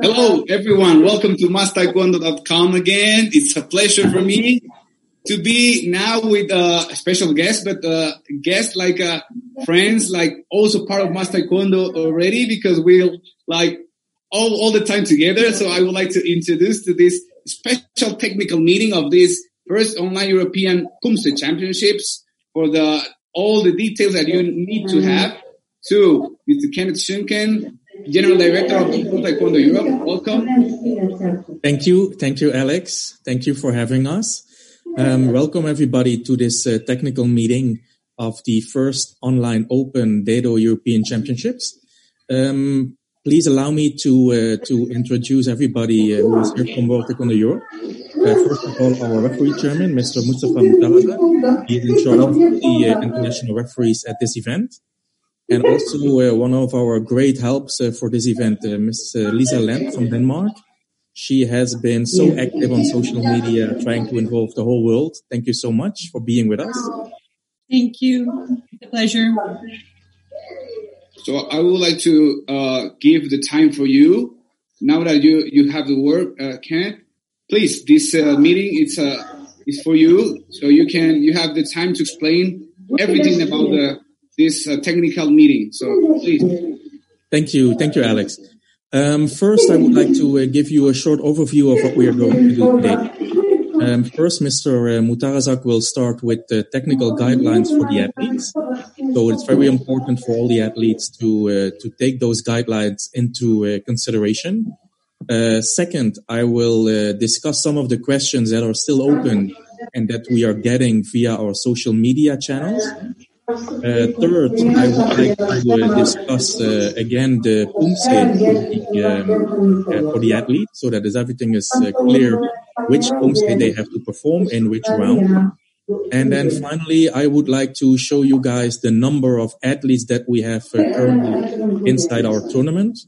Hello, everyone. Welcome to mastaekwondo.com again. It's a pleasure for me to be now with a special guest, but uh, guest like uh, friends, like also part of Master already because we're like all, all the time together. So I would like to introduce to this special technical meeting of this first online European PUMSE championships for the all the details that you need to have to Mr. Kenneth Schunken, General Director of Taekwondo Europe. Welcome. Thank you. Thank you, Alex. Thank you for having us. Um, welcome everybody to this uh, technical meeting of the first online open Dado European Championships. Um, please allow me to uh, to introduce everybody uh, who is here from World Taekwondo Europe. Uh, first of all, our referee chairman, Mr. Mustafa Mutaraza. He is in charge of the uh, international referees at this event. And also uh, one of our great helps for this event, Ms. Lisa Land from Denmark. She has been so active on social media, trying to involve the whole world. Thank you so much for being with us. Thank you. It's a pleasure. So I would like to uh, give the time for you. Now that you, you have the word, uh, Ken, please, this uh, meeting it's uh, is for you. So you can, you have the time to explain everything about the, this uh, technical meeting. So please. Thank you. Thank you, Alex. Um, first, I would like to uh, give you a short overview of what we are going to do today. Um, first, Mr. Uh, Mutarazak will start with the technical guidelines for the athletes. So it's very important for all the athletes to uh, to take those guidelines into uh, consideration. Uh, second, I will uh, discuss some of the questions that are still open and that we are getting via our social media channels. Uh, third, I would like to uh, discuss uh, again the PUMSE um, for the athlete so that everything is clear which PUMSE they have to perform in which round. And then finally, I would like to show you guys the number of athletes that we have currently inside our tournament.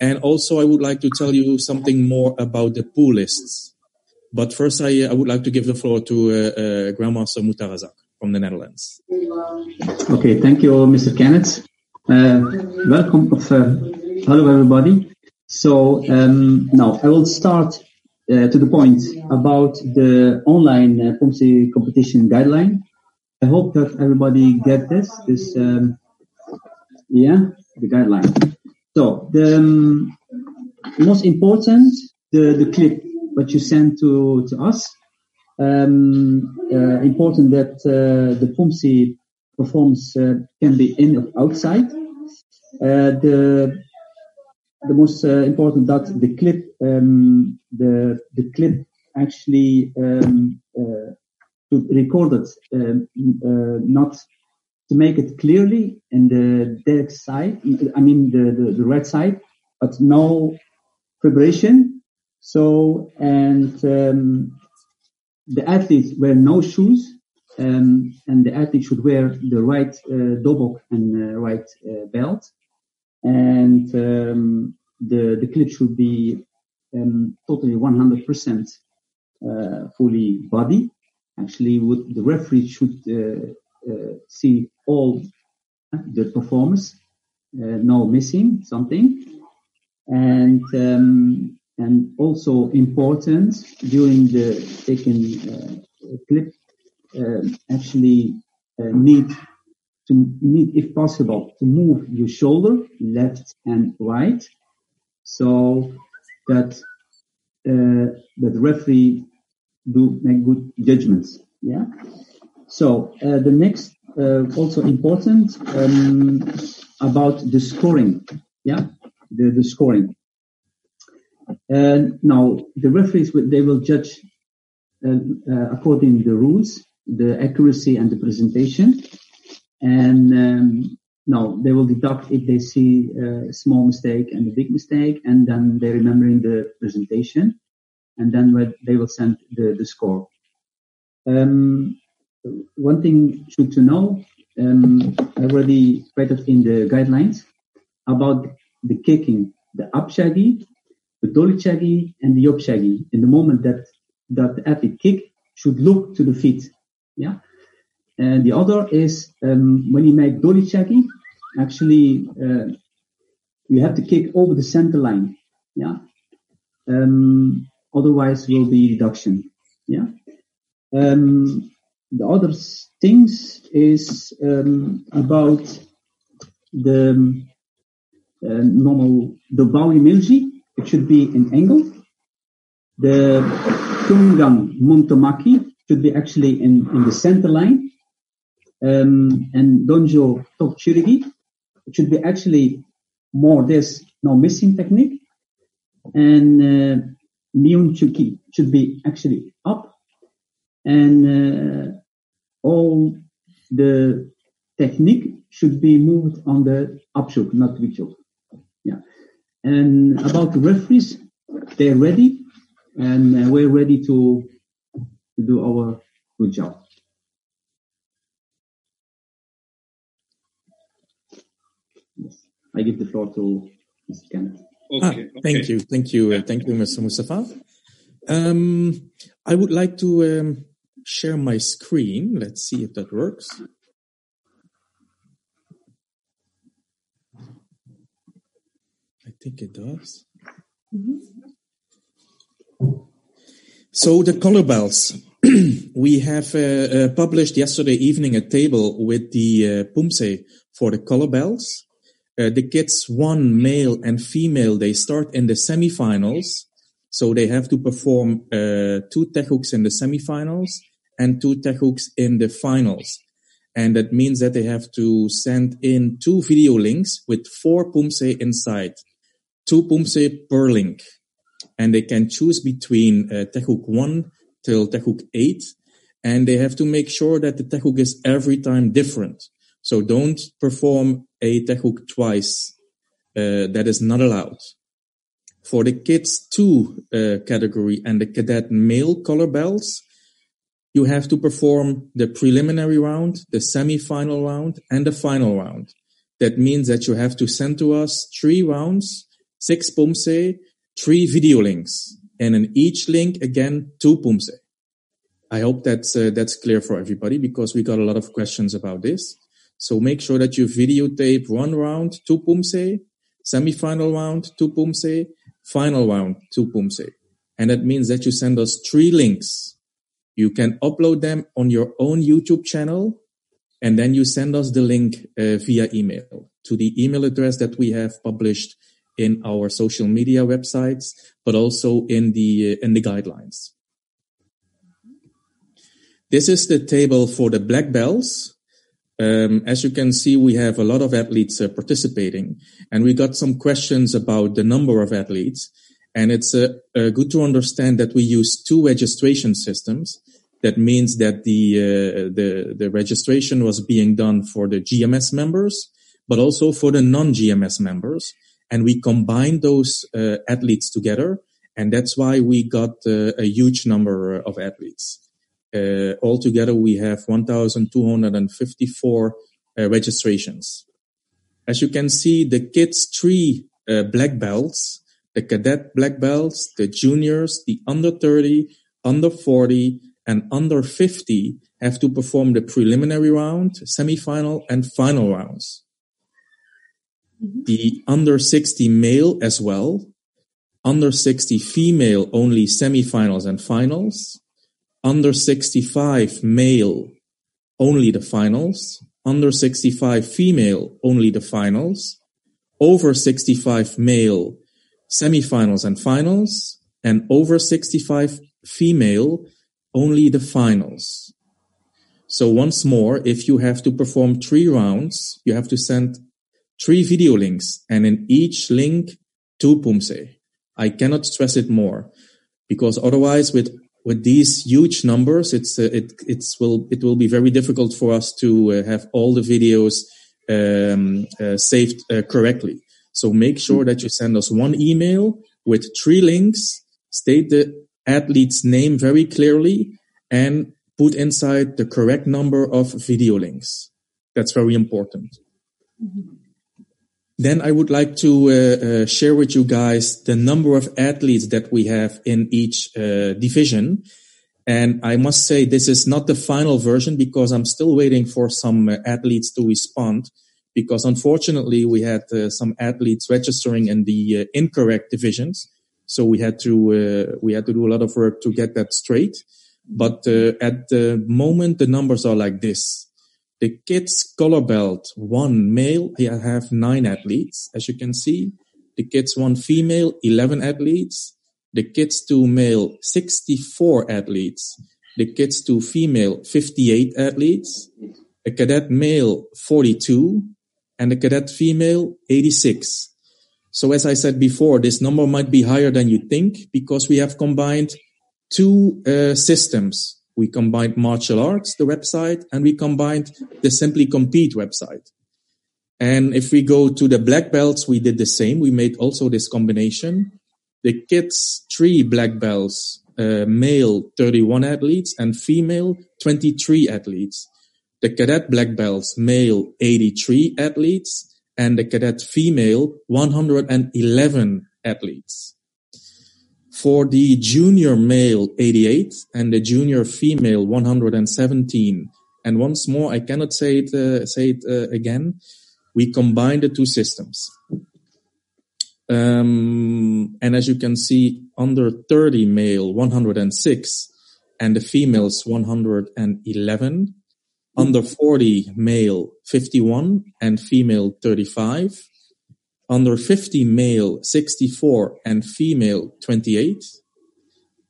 And also, I would like to tell you something more about the pool lists. But first, I, I would like to give the floor to Grandmaster Mutarazak from the Netherlands. Okay, thank you, Mr. Kenneth. Uh, welcome, uh, hello everybody. So um, now I will start uh, to the point about the online uh, PUMSE competition guideline. I hope that everybody get this. This, um, yeah, the guideline. So the um, most important, the the clip what you sent to to us um, uh, important that uh, the PUMSE performance uh, can be in or outside. the the most important that the clip um, the the clip actually um, it, um, not to make it clearly in the dead side, I mean the, the, the red side, but no preparation. So, and um, the athletes wear no shoes, um, and the athlete should wear the right uh, dobok and uh, right uh, belt, and um, the the clip should be um, totally 100% uh, fully body. Actually, would, the referee should uh, uh, see all the performance, no missing something, and um, and also important during the taken uh, clip uh, actually uh, need to need if possible to move your shoulder left and right. So that uh, that referee do make good judgments yeah? So uh, the next uh, also important um, about the scoring yeah the, the scoring and now the referees they will judge uh, uh, according to the rules, the accuracy and the presentation, and um, now they will deduct if they see a small mistake and a big mistake, and then they remembering the presentation, and then they will send the, the score. Um, one thing should to know, um, already read it in the guidelines about the kicking, the up shaggy the dolly chaggy and the yop chaggy. In the moment that that the athlete kick should look to the feet. Yeah. and the other is um, when you make dolly checking, actually uh, you have to kick over the center line. Yeah. Um, otherwise will be reduction. Yeah. Um, the other things is um, about the uh, normal the Bowie Milji. It should be in angle. The Tungang Montomaki should be actually in, in the center line. Um, and Donjo Tokchurigi, it should be actually more this no missing technique. And uh, Chuki should be actually up. And uh, all the technique should be moved on the upshoot, not rechoke. Yeah. And about the referees, they're ready and uh, we're ready to, to do our good job. Yes. I give the floor to Mr. Kenneth. Okay, ah, okay. Thank you. Thank you. Uh, thank you, Mr. Mustafa. Um, I would like to um, share my screen. Let's see if that works. I think it does. Mm-hmm. So the color bells. we have uh, uh, published yesterday evening a table with the uh, pumse for the color bells. Uh, the kids, one male and female, they start in the semifinals. So they have to perform uh, two Taegeuks in the semifinals and two Taegeuks in the finals. And that means that they have to send in two video links with four pumse inside, two pumse per link. And they can choose between uh, Taegeuk 1 till Taegeuk 8. And they have to make sure that the Taegeuk is every time different. So don't perform a Taegeuk twice. Uh, that is not allowed. For the kids 2 uh, category and the cadet male color bells, you have to perform the preliminary round, the semi-final round, and the final round. That means that you have to send to us three rounds, six pumse, three video links, and in each link, again, two pumse. I hope that's, uh, that's clear for everybody because we got a lot of questions about this. So make sure that you videotape one round, two pumse, semi-final round, two pumse, final round, two pumse. And that means that you send us three links. You can upload them on your own YouTube channel and then you send us the link uh, via email to the email address that we have published in our social media websites, but also in the, uh, in the guidelines. This is the table for the black belts. Um, as you can see, we have a lot of athletes uh, participating, and we got some questions about the number of athletes. And it's uh, uh, good to understand that we use two registration systems. That means that the uh, the the registration was being done for the GMS members, but also for the non-GMS members, and we combined those uh, athletes together, and that's why we got uh, a huge number of athletes. Uh, altogether, we have 1,254 uh, registrations. As you can see, the kids three uh, black belts, the cadet black belts, the juniors, the under 30, under 40, and under 50 have to perform the preliminary round, semifinal, and final rounds. Mm-hmm. The under 60 male as well, under 60 female only semifinals and finals, under 65 male, only the finals. Under 65 female, only the finals. Over 65 male, semifinals and finals. And over 65 female, only the finals. So once more, if you have to perform three rounds, you have to send three video links and in each link, two pumse. I cannot stress it more because otherwise with with these huge numbers, it's uh, it it's will it will be very difficult for us to uh, have all the videos um, uh, saved uh, correctly. So make sure that you send us one email with three links, state the athlete's name very clearly, and put inside the correct number of video links. That's very important. Mm-hmm. Then I would like to uh, uh, share with you guys the number of athletes that we have in each uh, division. And I must say this is not the final version because I'm still waiting for some uh, athletes to respond because unfortunately we had uh, some athletes registering in the uh, incorrect divisions. So we had to, uh, we had to do a lot of work to get that straight. But uh, at the moment, the numbers are like this. The kids color belt one male, I have nine athletes, as you can see. The kids one female, 11 athletes. The kids two male, 64 athletes. The kids two female, 58 athletes. A cadet male, 42. And a cadet female, 86. So as I said before, this number might be higher than you think because we have combined two uh, systems we combined martial arts, the website, and we combined the Simply Compete website. And if we go to the black belts, we did the same. We made also this combination. The kids, three black belts, uh, male 31 athletes and female 23 athletes. The cadet black belts, male 83 athletes and the cadet female 111 athletes. For the junior male 88 and the junior female 117. And once more, I cannot say it, uh, say it uh, again. We combine the two systems. Um, and as you can see, under 30 male 106 and the females 111. Under 40 male 51 and female 35 under 50 male 64 and female 28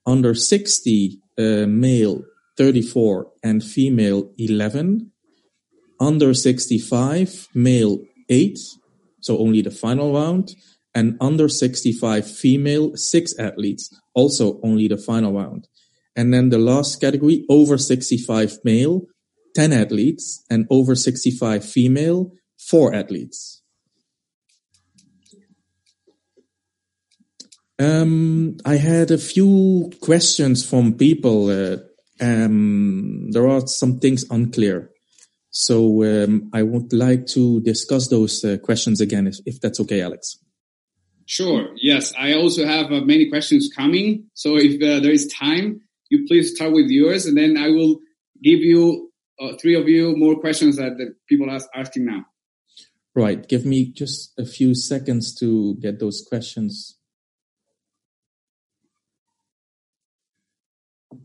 under 60 uh, male 34 and female 11 under 65 male 8 so only the final round. And under 65 female 6 athletes also only the final round. And then the last category over 65 male 10 athletes and over 65 female 4 athletes Um, I had a few questions from people. Uh, um, there are some things unclear. So um, I would like to discuss those uh, questions again, if, if, that's okay, Alex. Sure. Yes, I also have uh, many questions coming. So if uh, there is time, you please start with yours, and then I will give you uh, three of you more questions that, people are asking now. Right. Give me just a few seconds to get those questions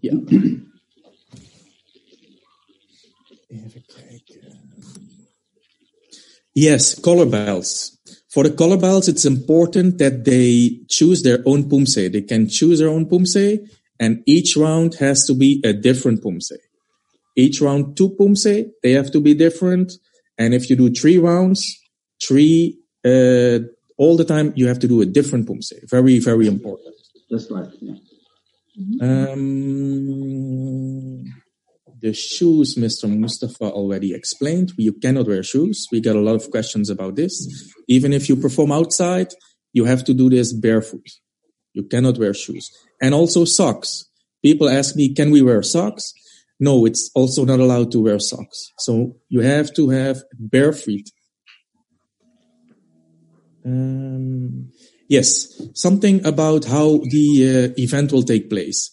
Yeah. yes, color belts. For the color belts, it's important that they choose their own pumse. They can choose their own pumse, and each round has to be a different pumse. Each round, two pumse, they have to be different. And if you do three rounds, three, uh, all the time, you have to do a different pumse. Very, very important. That's right. Yeah. Um, the shoes, Mr. Mustafa already explained. You cannot wear shoes. We get a lot of questions about this. Even if you perform outside, you have to do this barefoot. You cannot wear shoes. And also socks. People ask me, can we wear socks? No, it's also not allowed to wear socks. So you have to have bare feet. Um, Yes, something about how the uh, event will take place.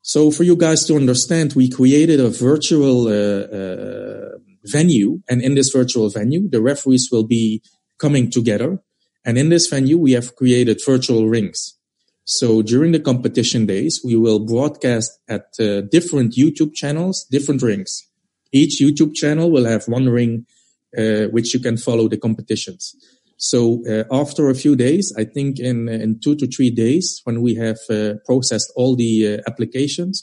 So for you guys to understand, we created a virtual uh, uh, venue, and in this virtual venue, the referees will be coming together. And in this venue, we have created virtual rings. So during the competition days, we will broadcast at uh, different YouTube channels, different rings. Each YouTube channel will have one ring, uh, which you can follow the competitions. So uh, after a few days, I think in in two to three days, when we have uh, processed all the uh, applications,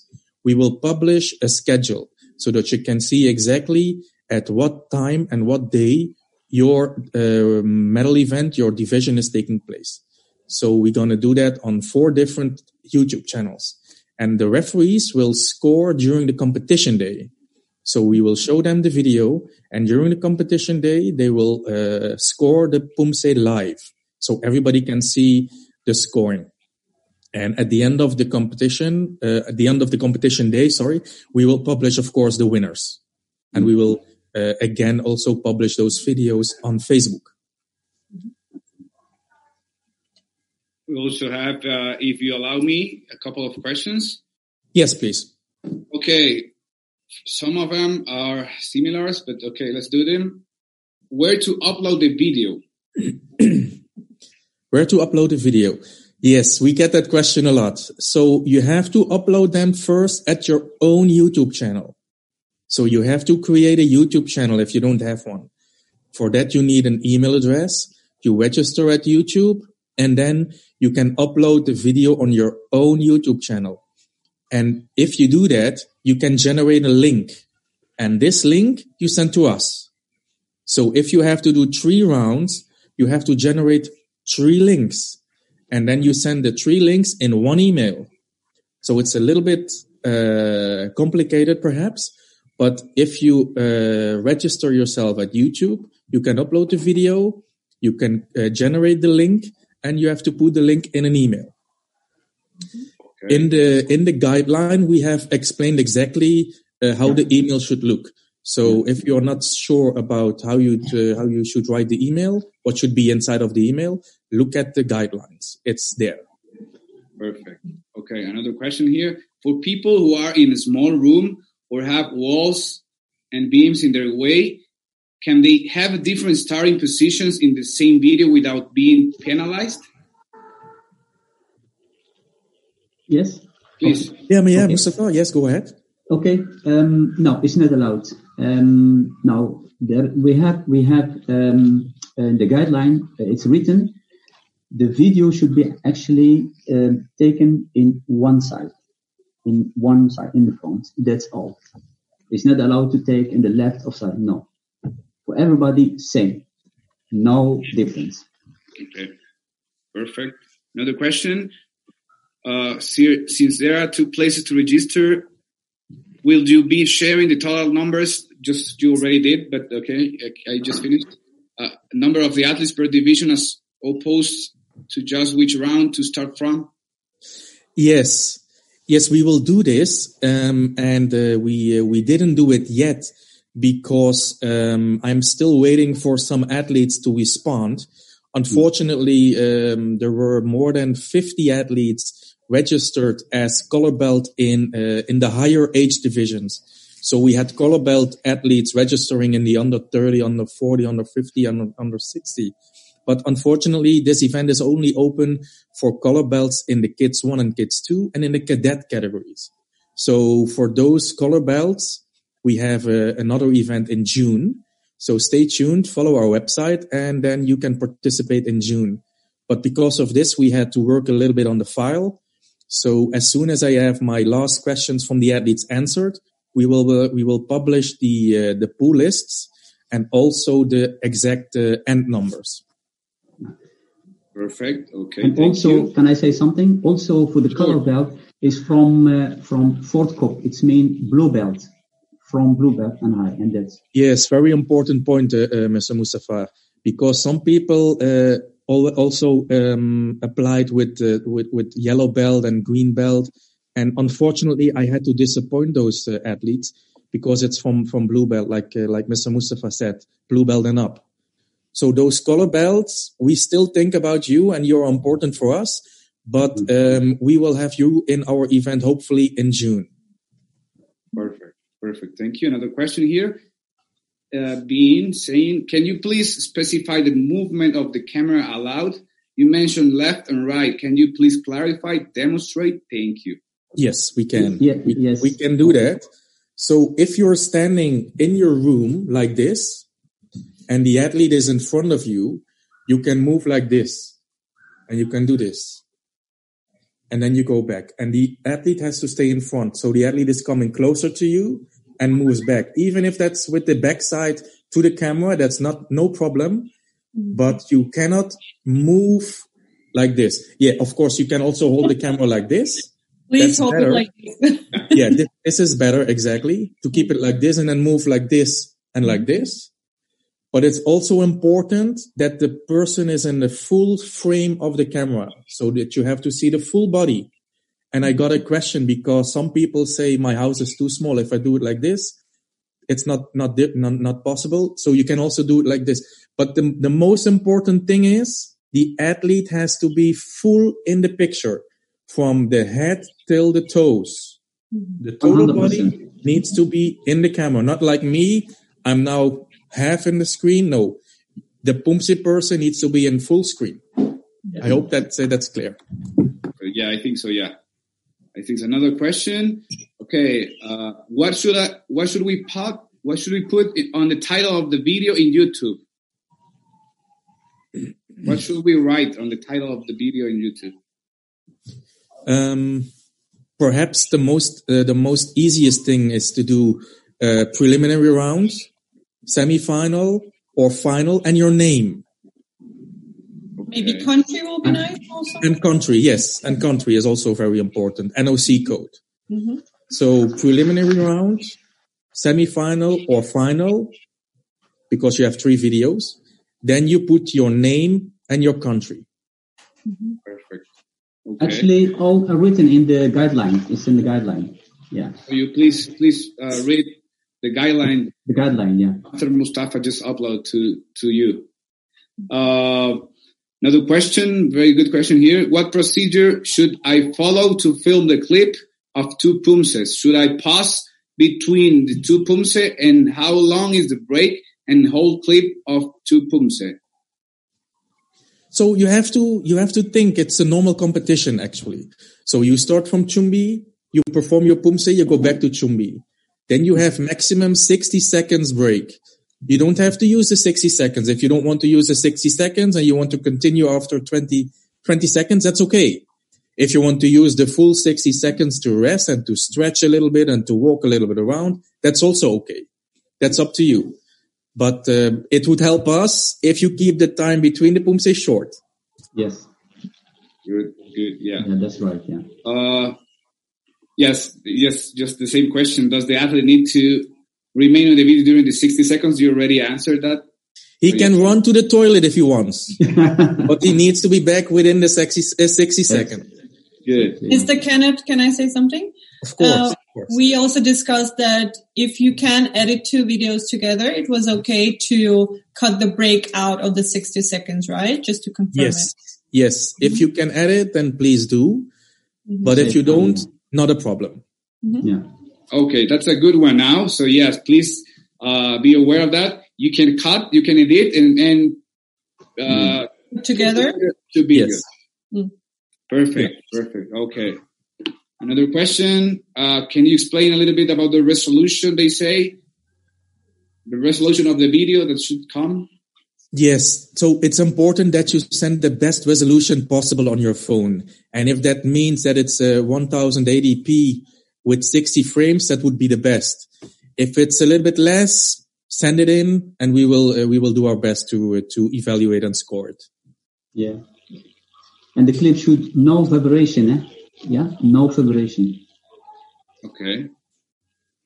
we will publish a schedule so that you can see exactly at what time and what day your uh, medal event, your division is taking place. So we're going to do that on four different YouTube channels. And the referees will score during the competition day. So we will show them the video and during the competition day, they will uh, score the Pumse live. So everybody can see the scoring. And at the end of the competition, uh, at the end of the competition day, sorry, we will publish, of course, the winners. And we will uh, again also publish those videos on Facebook. We also have, uh, if you allow me, a couple of questions. Yes, please. Okay, some of them are similars, but okay, let's do them. Where to upload the video? Where to upload the video? Yes, we get that question a lot. So you have to upload them first at your own YouTube channel. So you have to create a YouTube channel if you don't have one. For that, you need an email address. You register at YouTube and then you can upload the video on your own YouTube channel. And if you do that, you can generate a link and this link you send to us. So if you have to do three rounds, you have to generate three links and then you send the three links in one email. So it's a little bit uh, complicated perhaps, but if you uh, register yourself at YouTube, you can upload the video, you can uh, generate the link, and you have to put the link in an email. Okay. In the in the guideline, we have explained exactly uh, how the email should look. So if you're not sure about how you uh, how you should write the email, what should be inside of the email, look at the guidelines. It's there. Perfect. Okay, another question here. For people who are in a small room or have walls and beams in their way, can they have different starting positions in the same video without being penalized? Yes. Please. Yeah, yeah, okay. Mustafa. Yes, go ahead. Okay. Um, no, it's not allowed. Um, now there we have we have um, uh, the guideline. Uh, it's written. The video should be actually um, taken in one side, in one side in the front. That's all. It's not allowed to take in the left of side. No, for everybody same, no difference. Okay, perfect. Another question. Uh, since there are two places to register, will you be sharing the total numbers? Just you already did, but okay, I just finished. Uh, number of the athletes per division as opposed to just which round to start from? Yes, yes, we will do this, um, and uh, we uh, we didn't do it yet because um, I'm still waiting for some athletes to respond. Unfortunately, um, there were more than 50 athletes registered as color belt in uh, in the higher age divisions. So we had color belt athletes registering in the under 30, under 40, under 50, under, under 60. But unfortunately, this event is only open for color belts in the kids one and kids two and in the cadet categories. So for those color belts, we have uh, another event in June. So stay tuned, follow our website, and then you can participate in June. But because of this, we had to work a little bit on the file. So as soon as I have my last questions from the athletes answered, we will uh, we will publish the uh, the pool lists and also the exact uh, end numbers. Perfect. Okay. And also, you. can I say something? Also, for the sure. color belt is from uh, from Fort Cook. It's mean blue belt from blue belt and high, and that's yes, very important point, uh, uh, Mr. Mustafa, because some people uh, also um, applied with, uh, with with yellow belt and green belt, and unfortunately, I had to disappoint those uh, athletes because it's from from blue belt, like like Mr. Mustafa said, blue belt and up. So those color belts, we still think about you and you're important for us, but mm-hmm. um, we will have you in our event hopefully in June. Perfect. Perfect. Thank you. Another question here. Uh, being saying, can you please specify the movement of the camera allowed? You mentioned left and right. Can you please clarify, demonstrate? Thank you. Yes, we can. Yeah, we, yes. we can do that. So if you're standing in your room like this, and the athlete is in front of you, you can move like this and you can do this. And then you go back and the athlete has to stay in front. So the athlete is coming closer to you and moves back. Even if that's with the backside to the camera, that's not, no problem, mm-hmm. but you cannot move like this. Yeah, of course, you can also hold the camera like this. Please that's hold better. it like this. yeah, this, this is better, exactly. To keep it like this and then move like this and like mm-hmm. this. But it's also important that the person is in the full frame of the camera so that you have to see the full body. And I got a question because some people say my house is too small. If I do it like this, it's not, not, not, not possible. So you can also do it like this. But the, the most important thing is the athlete has to be full in the picture from the head till the toes. The total 100%. body needs to be in the camera, not like me. I'm now half in the screen. No, the Pumse person needs to be in full screen. I hope that uh, that's clear. Yeah, I think so. Yeah, I think it's another question. Okay, uh, what should I? What should we put? What should we put on the title of the video in YouTube? What should we write on the title of the video in YouTube? Um, perhaps the most uh, the most easiest thing is to do uh, preliminary round, semi-final, or final, and your name Maybe Okay. country will be nice also. and country. Yes, and country is also very important. NOC code. Mhm. So preliminary round, semi-final or final, because you have three videos. Then you put your name and your country. Perfect. Okay. Actually, all are written in the guideline. It's in the guideline. Yeah, Will you please please uh, read the guideline the guideline. Yeah. after Mustafa just upload to to you. Uh, another question, very good question here. What procedure should I follow to film the clip of two pumses? Should I pause between the two pumse and how long is the break and whole clip of two pumse? So you have to you have to think it's a normal competition actually. So you start from Chumbi, you perform your pumse, you go back to Chumbi. Then you have maximum 60 seconds break. You don't have to use the 60 seconds. If you don't want to use the 60 seconds and you want to continue after 20, 20 seconds, that's okay. If you want to use the full 60 seconds to rest and to stretch a little bit and to walk a little bit around, that's also okay. That's up to you. But uh, it would help us if you keep the time between the pumse short. Yes. Good, good, yeah. Yeah, that's right. Yeah. Uh, yes, yes, just the same question. Does the athlete need to remain on the video during the 60 seconds? You already answered that. He can yes. run to the toilet if he wants, but he needs to be back within the 60, uh, 60 seconds. Good. Mr. Kenneth, can I say something? Of course, Uh, of course. We also discussed that if you can edit two videos together, it was okay to cut the break out of the 60 seconds, right? Just to confirm yes, yes. If you can edit, then please do. Mhm. But if you don't, not a problem. Yeah. Okay, that's a good one now. So yes, please uh, be aware of that. You can cut, you can edit, and and uh, it. Together? to be Yes. good. Perfect, perfect. Okay. Another question. Uh, can you explain a little bit about the resolution? They say the resolution of the video that should come. Yes. So it's important that you send the best resolution possible on your phone. And if that means that it's a 1080p with 60 frames, that would be the best. If it's a little bit less, send it in and we will, uh, we will do our best to, uh, to evaluate and score it. Yeah. And the clip should no vibration. Eh? Yeah. No vibration. Okay.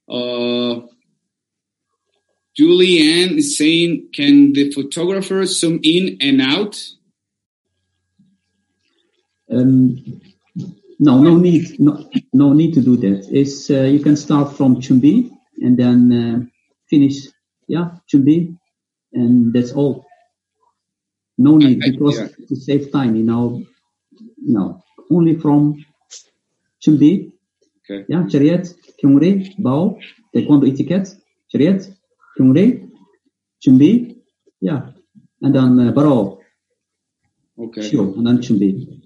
Uh, Julianne is saying, can the photographer zoom in and out? Um, no, no need, no, no need to do that. It's uh, you can start from Chumbi and then uh, finish, yeah, Chumbi, and that's all. No need I- I- because yeah. to save time, you know, no, only from Chumbi, Okay. yeah, chariot, Kyungri, Bao, Taekwondo etiquette, chariot, Kyungri, Chumbi, yeah, and then uh, Baro, Okay. Shio, and then Chumbi.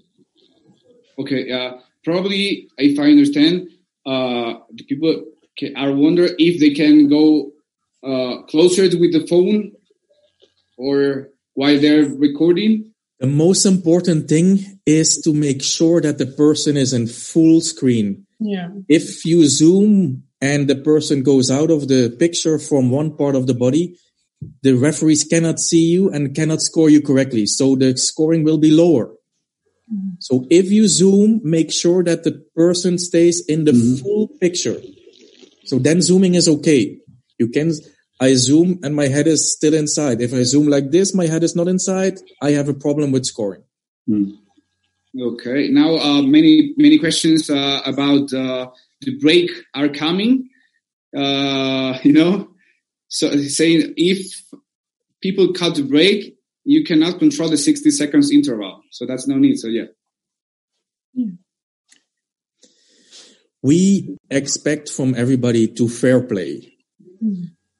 Okay. Uh, probably, if I understand, uh, the people ca are wonder if they can go uh, closer with the phone or while they're recording. The most important thing is to make sure that the person is in full screen. Yeah. if you zoom and the person goes out of the picture from one part of the body, the referees cannot see you and cannot score you correctly. So the scoring will be lower. So if you zoom, make sure that the person stays in the full picture. So then zooming is okay. You can, I zoom and my head is still inside. If I zoom like this, my head is not inside. I have a problem with scoring. Hmm. Okay. Now, uh, many many questions uh, about uh, the break are coming. Uh, you know, so saying if people cut the break, you cannot control the sixty seconds interval. So that's no need. So yeah. we expect from everybody to fair play.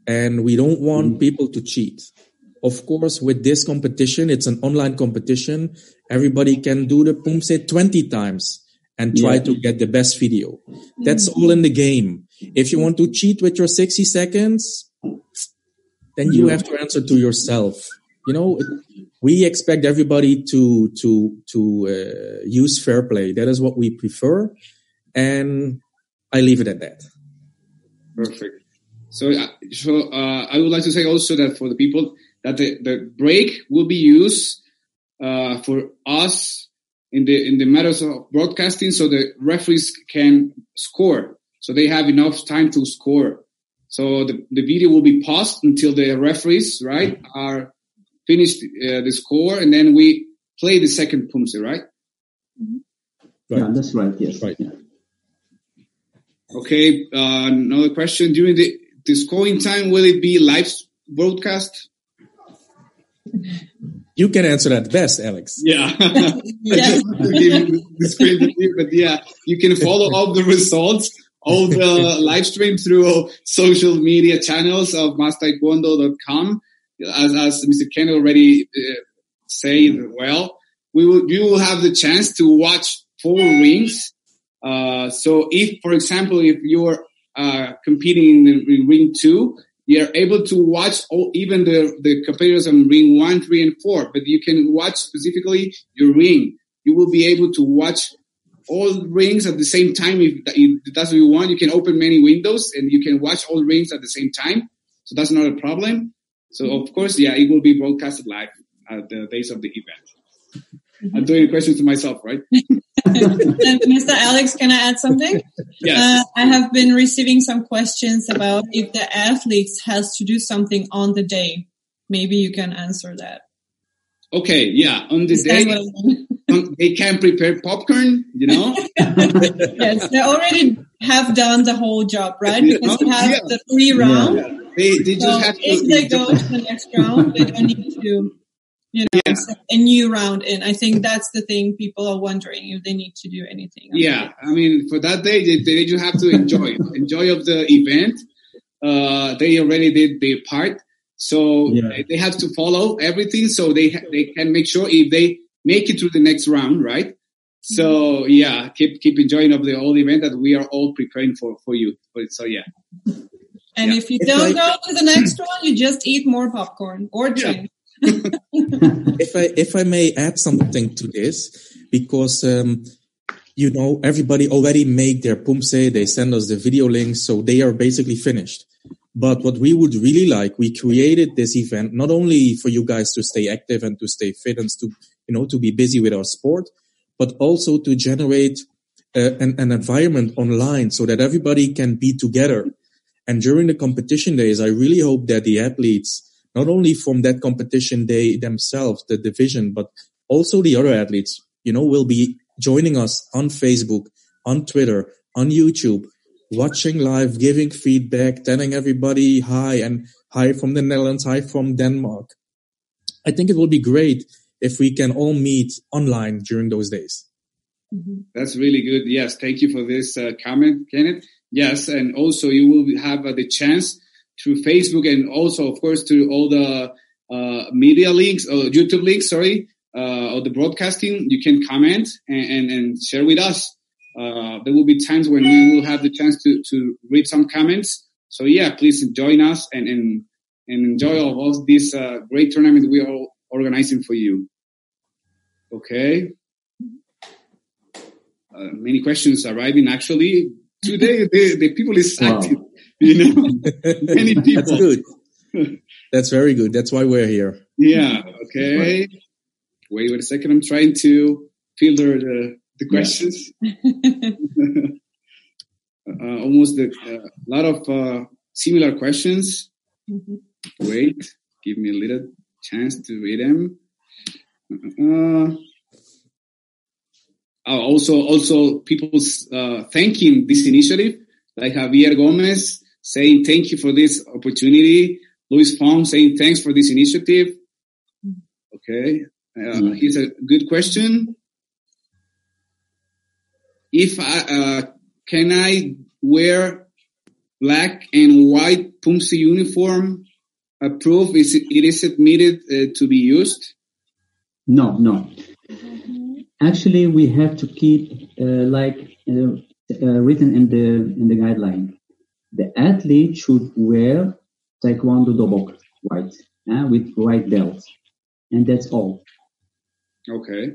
And we don't want people to cheat. Of course, with this competition, it's an online competition. Everybody can do the Pumse 20 times and try Yeah. to get the best video. That's all in the game. If you want to cheat with your 60 seconds, then you have to answer to yourself. You know, we expect everybody to to to uh, use fair play. That is what we prefer, and I leave it at that. Perfect. So, uh, so uh, I would like to say also that for the people that the, the break will be used uh, for us in the in the matters of broadcasting, so the referees can score. So they have enough time to score. So the, the video will be paused until the referees right are finished uh, the score, and then we play the second pumse, right? right? Yeah, that's right. Yes. Right. Yeah. Okay. Uh, another question: During the the scoring time, will it be live broadcast? You can answer that best, Alex. Yeah. Yes. the screen here, but yeah, you can follow all the results, all the live stream through social media channels of mastaekwondo.com. As, as Mr. Ken already uh, said, well, we will, you will have the chance to watch four rings. Uh, so if, for example, if you're, uh, competing in, in ring two, you're able to watch all, even the, the competitors on ring one, three, and four, but you can watch specifically your ring. You will be able to watch all rings at the same time. If, if that's what you want, you can open many windows and you can watch all rings at the same time. So that's not a problem. So of course, yeah, it will be broadcasted live at the days of the event. I'm doing a question to myself, right? Mr. Alex, can I add something? Yes. Uh, I have been receiving some questions about if the athletes has to do something on the day. Maybe you can answer that. Okay. Yeah. On the Understand day, I mean? um, they can prepare popcorn, you know? yes, they already have done the whole job, right? Because we have Yeah. the three round. They, they just So have to. if they go to the next round, they don't need to, you know, Yeah. set a new round in. I think that's the thing people are wondering if they need to do anything. Yeah, I mean, for that day, they, they just have to enjoy, enjoy of the event. Uh, they already did their part, so Yeah. they have to follow everything, so they ha- they can make sure if they make it to the next round, right? So yeah, keep keep enjoying of the whole event that we are all preparing for for you. But so yeah, And Yeah. if you If don't I- go to the next one, you just eat more popcorn or drink. if I if I may add something to this, because um, you know everybody already made their pumse, they send us the video links, so they are basically finished. But what we would really like, we created this event not only for you guys to stay active and to stay fit and to you know to be busy with our sport, but also to generate uh, an, an environment online so that everybody can be together. And during the competition days, I really hope that the athletes, not only from that competition day themselves, the division, but also the other athletes, you know, will be joining us on Facebook, on Twitter, on YouTube, watching live, giving feedback, telling everybody hi and hi from the Netherlands, hi from Denmark. I think it will be great if we can all meet online during those days. that's really good. Yes, thank you for this uh, comment, Kenneth. Yes, and also you will have uh, the chance through Facebook and also, of course, to all the uh, media links or YouTube links. Sorry, uh, or the broadcasting. You can comment and, and, and share with us. Uh, there will be times when we will have the chance to, to read some comments. So yeah, please join us and, and, and enjoy all of this uh, great tournament we are organizing for you. Okay. Uh, many questions arriving actually today. The, the people is Wow. active, you know, many people. That's people. good. That's very good. That's why we're here. Yeah. Okay. Wait, wait a second. I'm trying to filter the, the questions. uh, almost a uh, lot of uh, similar questions. Mhm. Wait, give me a little chance to read them. Uh, also, also people uh, thanking this initiative, like Javier Gomez saying thank you for this opportunity. Luis Fong saying thanks for this initiative. Okay, uh, here's a good question. If I, uh, can I wear black and white Pumse uniform? Approved? Is it, it is admitted uh, to be used? No, no. Actually, we have to keep uh, like uh, uh, written in the in the guideline. The athlete should wear Taekwondo dobok white uh, with white belt, and that's all. Okay.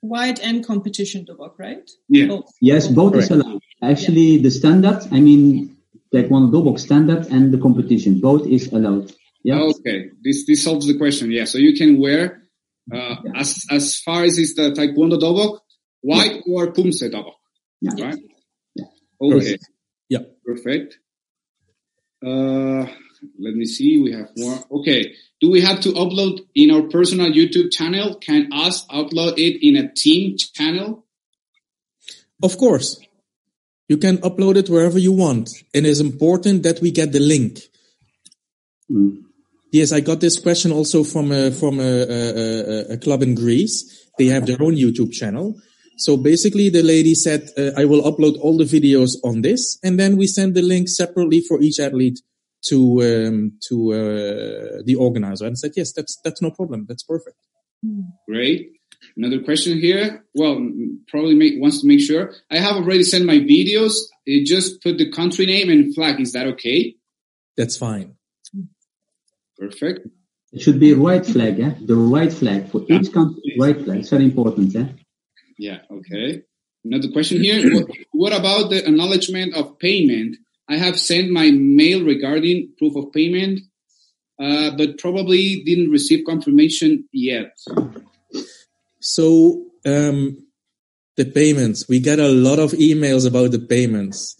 White and competition dobok, right? Yeah. Both. Yes, both is allowed. Actually, the standard, I mean, Taekwondo dobok standard and the competition, both is allowed. Yeah. Okay. This this solves the question. Yeah. So you can wear uh, Yeah. as as far as is the Taekwondo dobok, white or Pumse dobok, Yeah. right? Yeah. Okay. Yeah. Perfect. Uh, let me see. We have more. Okay. Do we have to upload in our personal YouTube channel? Can us upload it in a team channel? Of course, you can upload it wherever you want. And it's important that we get the link. Mm. Yes, I got this question also from a, from a, a, a- club in Greece. They have their own YouTube channel. So basically the lady said, uh, I will upload all the videos on this. And then we send the link separately for each athlete to, um, to, uh, the organizer and said, yes, that's, that's no problem. That's perfect. Great. Another question here. Well, probably make, wants to make sure. I have already sent my videos. It just put the country name and flag. Is that okay? That's fine. Perfect. It should be white flag, yeah? The white flag for each country, white flag. It's very important, yeah? Yeah. Okay. Another question here. What, what about the acknowledgement of payment? I have sent my mail regarding proof of payment, uh, but probably didn't receive confirmation yet. So, um, the payments, we get a lot of emails about the payments.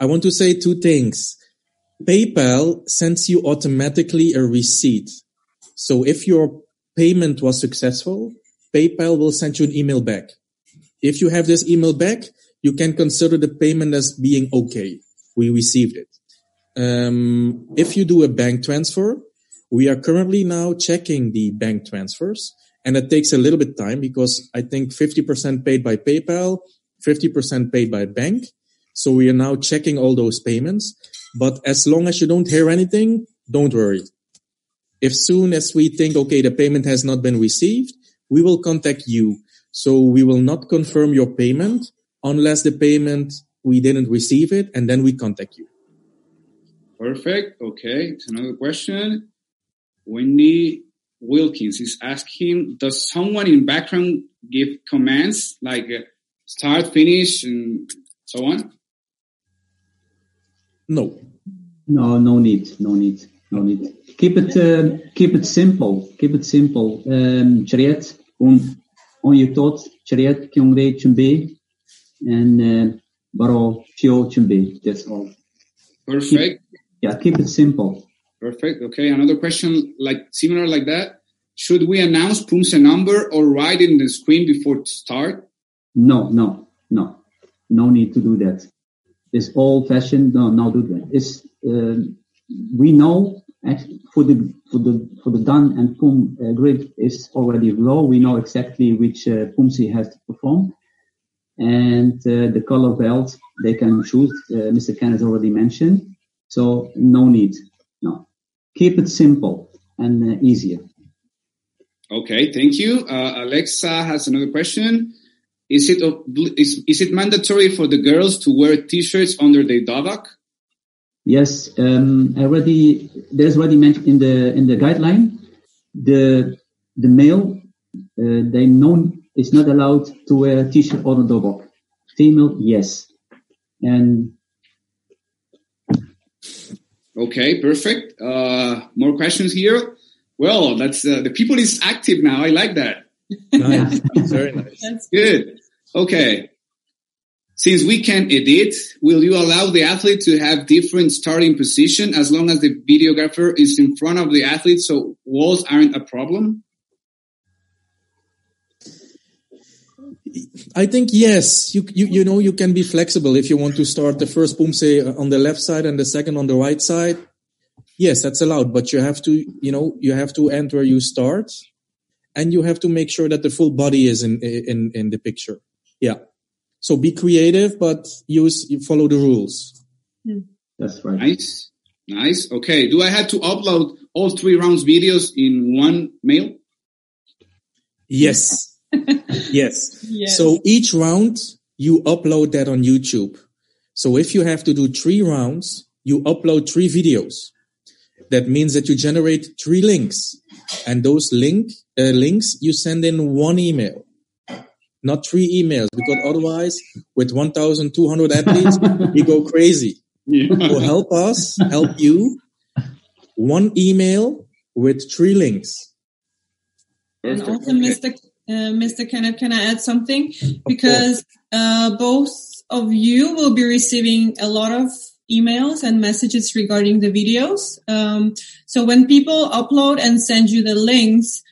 I want to say two things. PayPal sends you automatically a receipt. So if your payment was successful, PayPal will send you an email back. If you have this email back, you can consider the payment as being okay. We received it. Um, if you do a bank transfer, we are currently now checking the bank transfers and it takes a little bit time because I think 50% paid by PayPal, 50% paid by bank. So we are now checking all those payments. But as long as you don't hear anything, don't worry. If soon as we think, okay, the payment has not been received, we will contact you. So we will not confirm your payment unless the payment, we didn't receive it and then we contact you. Perfect. Okay. It's another question. Wendy Wilkins is asking, does someone in background give commands like start, finish, and so on? No. No, no need, no need, no need. Keep it, uh, keep it simple. Keep it simple. Um, Charyeot, on, on your thoughts, Charyeot, Kyungre, Chumbe, and uh, Baro, Pyo, Chumbe. That's all. Perfect. Yeah, keep it simple. Perfect. Okay. Another question like similar like that. Should we announce Pumse number or write in the screen before start? No, no, no, no need to do that. It's old fashioned. No, no, do that. It's um we know for the for the for the Dan and Pum uh, grid is already low. We know exactly which uh, Pumse has to perform, and uh, the color belt they can choose. Uh, Mr. Ken has already mentioned, so no need. No, keep it simple and uh, easier. Okay. Thank you. Uh, Alexa has another question. Is it, is, is it mandatory for the girls to wear t-shirts under their dobok? Yes, um, already there's already mentioned in the in the guideline. The the male uh, they know is not allowed to wear a t-shirt a dobok. Female, yes, and Okay. Perfect. Uh, more questions here. Well, that's, uh, the people is active now. I like that. Nice. Very nice. That's Good. Okay. Since we can edit, will you allow the athlete to have different starting position as long as the videographer is in front of the athlete so walls aren't a problem? I think yes, you, you you know you can be flexible if you want to start the first Pumse on the left side and the second on the right side. Yes, that's allowed, but you have to you know you have to end where you start, and you have to make sure that the full body is in in in the picture. Yeah, So be creative, but use, follow the rules. Hmm. That's right. Nice. Nice. Okay. Do I have to upload all three rounds videos in one mail? Yes. yes. Yes. So each round you upload that on YouTube. So if you have to do three rounds, you upload three videos. That means that you generate three links and those link uh, links you send in one email, not three emails because otherwise with 1,200 athletes, we go crazy. So help us, help you. One email with three links. And also, Okay. Mr. Uh, Mr. Kenneth, can I add something? Because uh, both of you will be receiving a lot of emails and messages regarding the videos. Um, so when people upload and send you the links,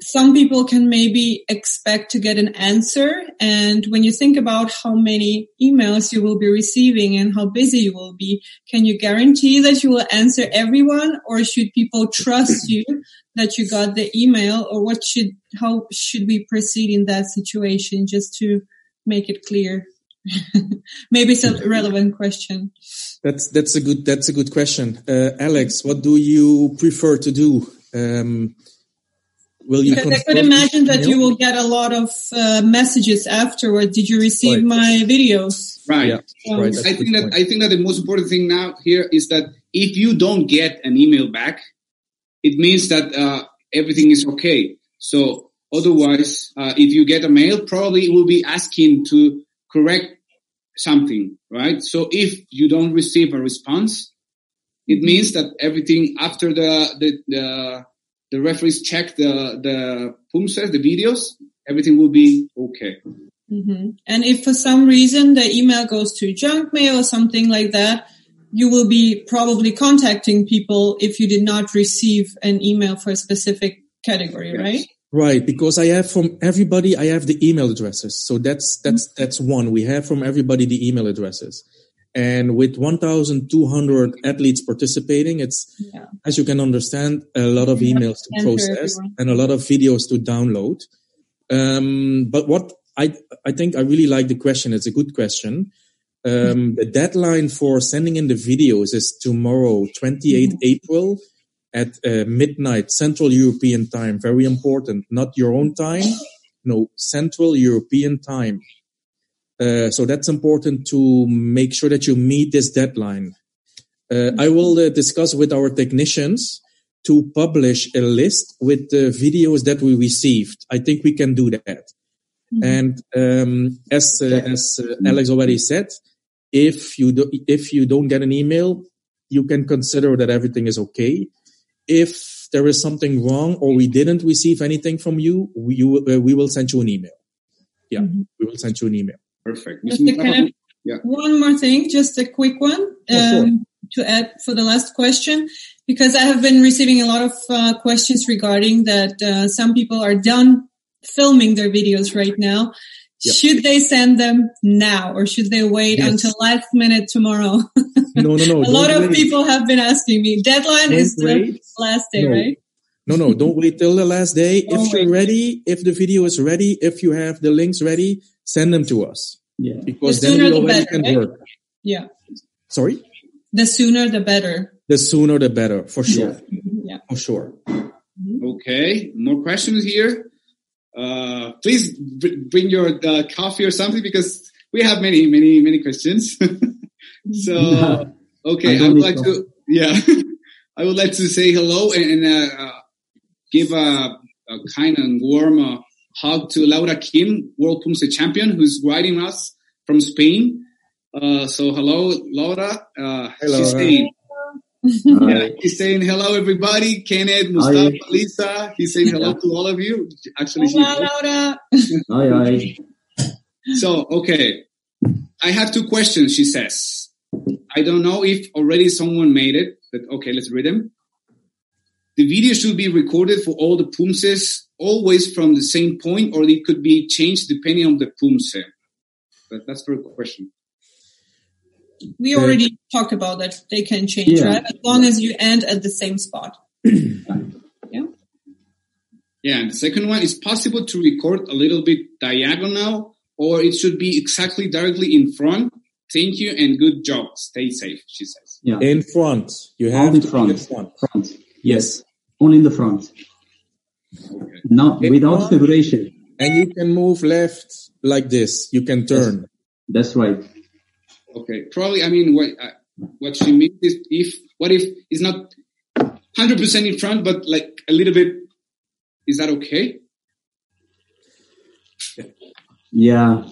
some people can maybe expect to get an answer. And when you think about how many emails you will be receiving and how busy you will be, can you guarantee that you will answer everyone or should people trust you that you got the email or what should, how should we proceed in that situation just to make it clear? maybe it's a relevant question. That's that's a good that's a good question, uh, Alex. What do you prefer to do? Um, will you? Because I could imagine that you will get a lot of uh, messages afterward. Did you receive Right. my videos? Right. Yeah, Um, right. That's I a think good that point. I think that the most important thing now here is that if you don't get an email back, it means that uh, everything is okay. So otherwise, uh, if you get a mail, probably it will be asking to correct something, right? So if you don't receive a response, it means that everything after the the the, the referees check the the PUMSES, the videos, everything will be okay. hmm And if for some reason the email goes to junk mail or something like that, you will be probably contacting people if you did not receive an email for a specific category, Yes. right? Right, because I have from everybody, I have the email addresses. So that's, that's, that's one. We have from everybody the email addresses. And with 1,200 athletes participating, it's, Yeah. as you can understand, a lot of emails to process and a lot of videos to download. Um, but what I, I think I really like the question. It's a good question. Um, the deadline for sending in the videos is tomorrow, 28 April at uh, midnight Central European time. Very important. Not your own time. No, Central European time. Uh, so that's important to make sure that you meet this deadline. Uh, I will uh, discuss with our technicians to publish a list with the videos that we received. I think we can do that. And um, as uh, as uh, Alex already said, if you do, if you don't get an email, you can consider that everything is okay. If there is something wrong or we didn't receive anything from you, we, you, uh, we will send you an email. Yeah, Mhm. we will send you an email. Perfect. Just Mr. kind of- Yeah. One more thing, just a quick one Oh, sure. um, to add for the last question, because I have been receiving a lot of uh, questions regarding that. Uh, some people are done filming their videos right now. Yeah. Should they send them now, or should they wait Yes. until last minute tomorrow? No, no, no. a lot of wait. people have been asking me. Deadline Don't is the wait. last day, No. right? No, no, don't wait till the last day. Don't if you're wait. ready, if the video is ready, if you have the links ready, send them to us Yeah. because The then sooner we the better, can right? work. Yeah. Sorry? The sooner the better. The sooner the better, for sure. Yeah. For sure. Mm-hmm. Okay, more questions here. Uh, please br- bring your uh, coffee or something because we have many, many, many questions. so, okay, I I, would like coffee. to, yeah, I would like to say hello and, and uh, uh, give a, a kind and warm uh, hug to Laura Kim, World Pumse champion, who's writing us from Spain. Uh, so hello, Laura. Uh, Hello, she's Laura. Saying, yeah, he's saying hello, everybody. Kenneth, Mustafa, Hi. Lisa. He's saying hello to all of you. Actually, she Hola, Laura. Hi, hi. so okay, I have two questions. She says, I don't know if already someone made it, but okay, let's read them. The video should be recorded for all the pumses always from the same point, or it could be changed depending on the pumse. But that's for a question. We Uh, already talked about that. They can change, Yeah. right? As long as you end at the same spot. yeah. Yeah, and the second one is possible to record a little bit diagonal or it should be exactly directly in front? Thank you and good job. Stay safe, she says. Yeah. In front. You have Only to be front. in front. front. Yes. Only in the front. Okay. Not In without front. vibration. And you can move left like this. You can turn. That's right. Okay. Probably, I mean, what, uh, what she means is if, what if it's not 100% in front, but like a little bit, is that okay? Yeah.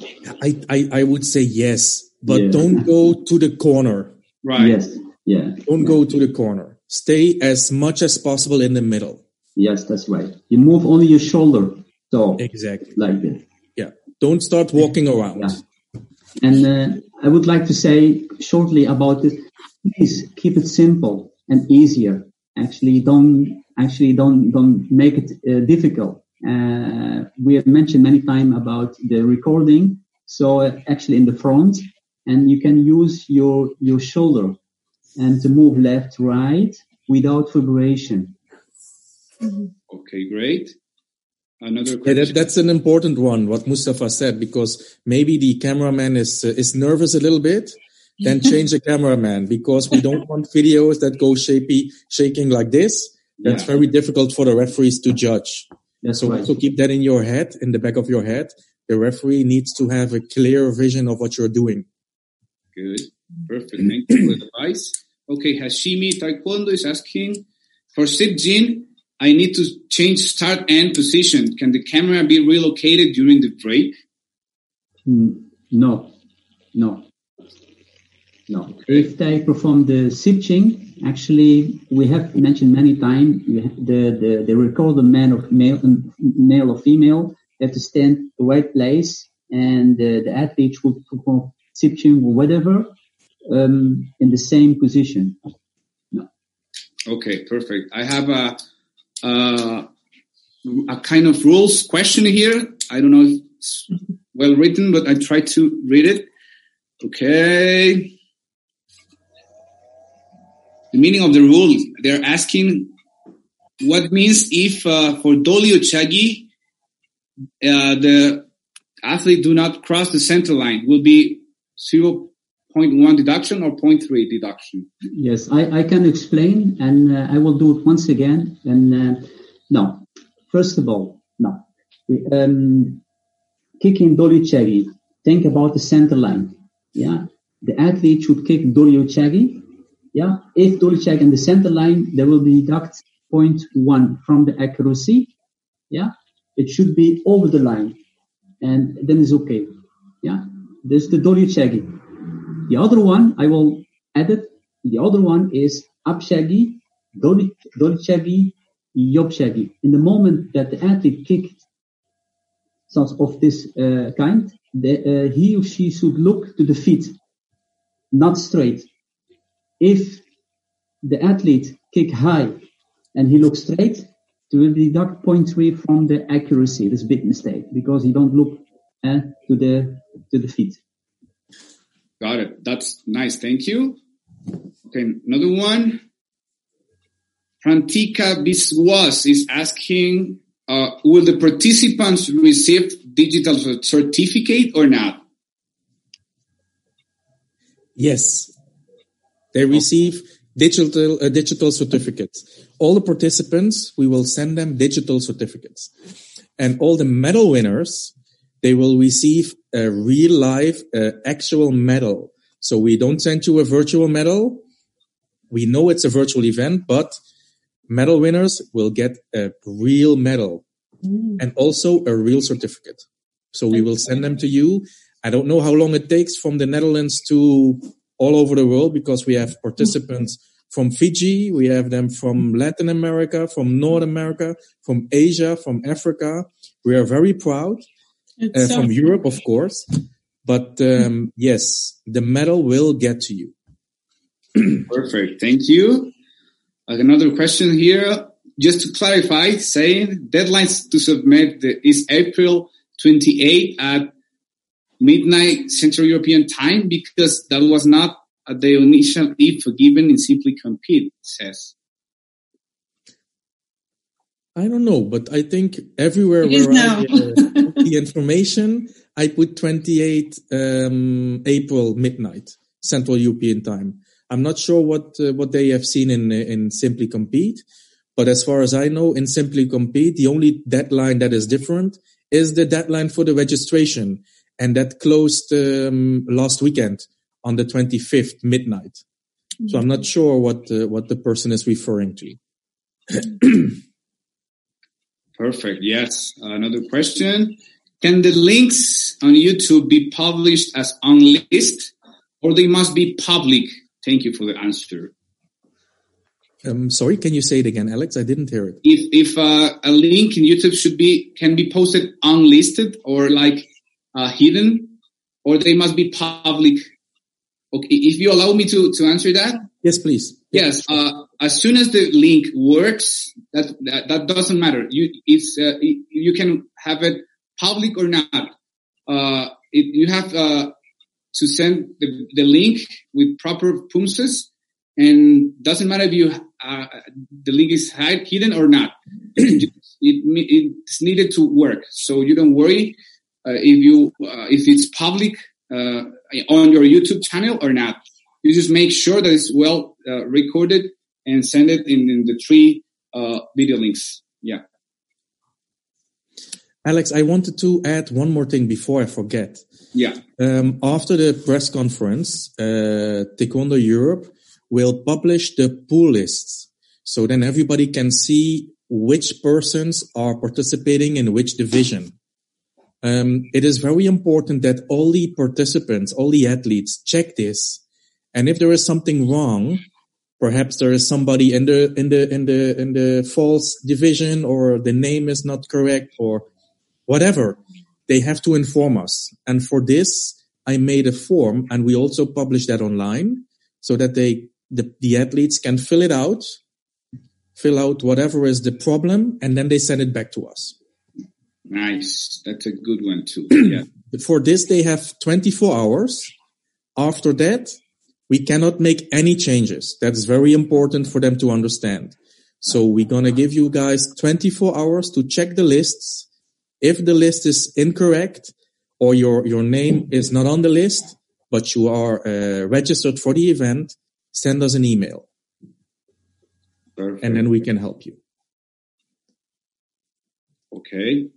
I, I, I would say yes, but Yeah. don't go to the corner. Right. Yes. Yeah. Don't go to the corner. Stay as much as possible in the middle. Yes, that's right. You move only your shoulder. So Exactly. like this. Yeah. Don't start walking around. Yeah. And uh, I would like to say shortly about this. Please keep it simple and easier. Actually, don't actually don't don't make it uh, difficult. Uh, we have mentioned many times about the recording. So uh, actually in the front, and you can use your your shoulder and to move left right without vibration. Okay, great. Another Yeah, that, that's an important one, what Mustafa said, because maybe the cameraman is uh, is nervous a little bit. Then change the cameraman because we don't want videos that go shapy, shaking like this. That's Yeah. very difficult for the referees to judge. That's So right. also keep that in your head, in the back of your head. The referee needs to have a clear vision of what you're doing. Good. Perfect. Thank you for the advice. Okay, Hashimi Taekwondo is asking for Sipjin, I need to change start end position. Can the camera be relocated during the break? Mm, No, no, no. If they perform the Sipjin, actually, we have mentioned many times the, the, the recorder man or male, male or female have to stand the right place and uh, the athlete should perform Sipjin or whatever um, in the same position. Okay, perfect. I have a, a, a kind of rules question here. I don't know if it's well written, but I try to read it. Okay. The meaning of the rule, they're asking what means if uh, for Dollyeo Chagi, uh, the athlete do not cross the center line will be 0.1 deduction or 0.3 deduction. Yes, I, I can explain and uh, I will do it once again. And uh, no, first of all, no. Um, kicking Dollyeo Chagi, think about the center line. Yeah, the athlete should kick Dollyeo Chagi. Yeah, if Dollyeo Chagi in the center line, they will deduct 0.1 from the accuracy. Yeah, it should be over the line and then it's okay. Yeah, this is the Dollyeo Chagi. The other one, I will add it. The other one is chagi, yeop chagi. In the moment that the athlete kicked something of this uh, kind, the, uh, he or she should look to the feet, not straight. If the athlete kick high and he looks straight, they will deduct 0.3 from the accuracy. That's a big mistake because he don't look uh, to the to the feet. Got it. That's nice. Thank you. Okay, another one. Prantika Biswas is asking, uh, will the participants receive digital certificate or not? Yes, they receive digital uh, digital certificates. All the participants, we will send them digital certificates, and all the medal winners, they will receive a real life uh, actual medal. So we don't send you a virtual medal. We know it's a virtual event, but medal winners will get a real medal and also a real certificate. So we will send them to you. I don't know how long it takes from the Netherlands to all over the world because we have participants from Fiji, we have them from Latin America, from North America, from Asia, from Africa. We are very proud uh, from Europe, of course. But um, yes, the medal will get to you. Perfect. Thank you. Uh, Another question here. Just to clarify, saying deadlines to submit the, is April 28 at midnight Central European time because that was not uh, the initial if given in Simply Compete, says. I don't know, but I think everywhere It is where I, uh, the information, I put 28 um, April midnight Central European time. I'm not sure what uh, what they have seen in in Simply Compete, but as far as I know, in Simply Compete, the only deadline that is different is the deadline for the registration, and that closed um, last weekend on the 25th midnight. So I'm not sure what uh, what the person is referring to. Perfect. Yes. Another question. Can the links on YouTube be published as unlisted or they must be public? Thank you for the answer. Um, sorry, can you say it again, Alex? I didn't hear it. If if uh, a link in YouTube should be can be posted unlisted or like uh, hidden, or they must be public. Okay, if you allow me to to answer that. Yes, please. Yes. Uh, as soon as the link works, that that, that doesn't matter. You it's uh, you can have it public or not. Uh, it, you have uh, to send the, the link with proper PUMSEs and doesn't matter if you uh, the link is hide, hidden or not. it, it's needed to work, so you don't worry uh, if you uh, if it's public uh, on your YouTube channel or not. You just make sure that it's well recorded and send it in, in the three video links. Yeah. Alex, I wanted to add one more thing before I forget. Yeah. Um, after the press conference, uh, Taekwondo Europe will publish the pool lists. So then everybody can see which persons are participating in which division. Um, it is very important that all the participants, all the athletes check this. And if there is something wrong, perhaps there is somebody in the, in the, in the, in the false division or the name is not correct or whatever, they have to inform us. And for this, I made a form and we also publish that online so that they, the, the athletes can fill it out, fill out whatever is the problem, and then they send it back to us. Nice. That's a good one too. Yeah. For this, they have 24 hours. After that, we cannot make any changes. That's very important for them to understand. So we're going to give you guys 24 hours to check the lists if the list is incorrect or your, your name is not on the list, but you are uh, registered for the event, send us an email. Perfect. And then we can help you. Okay.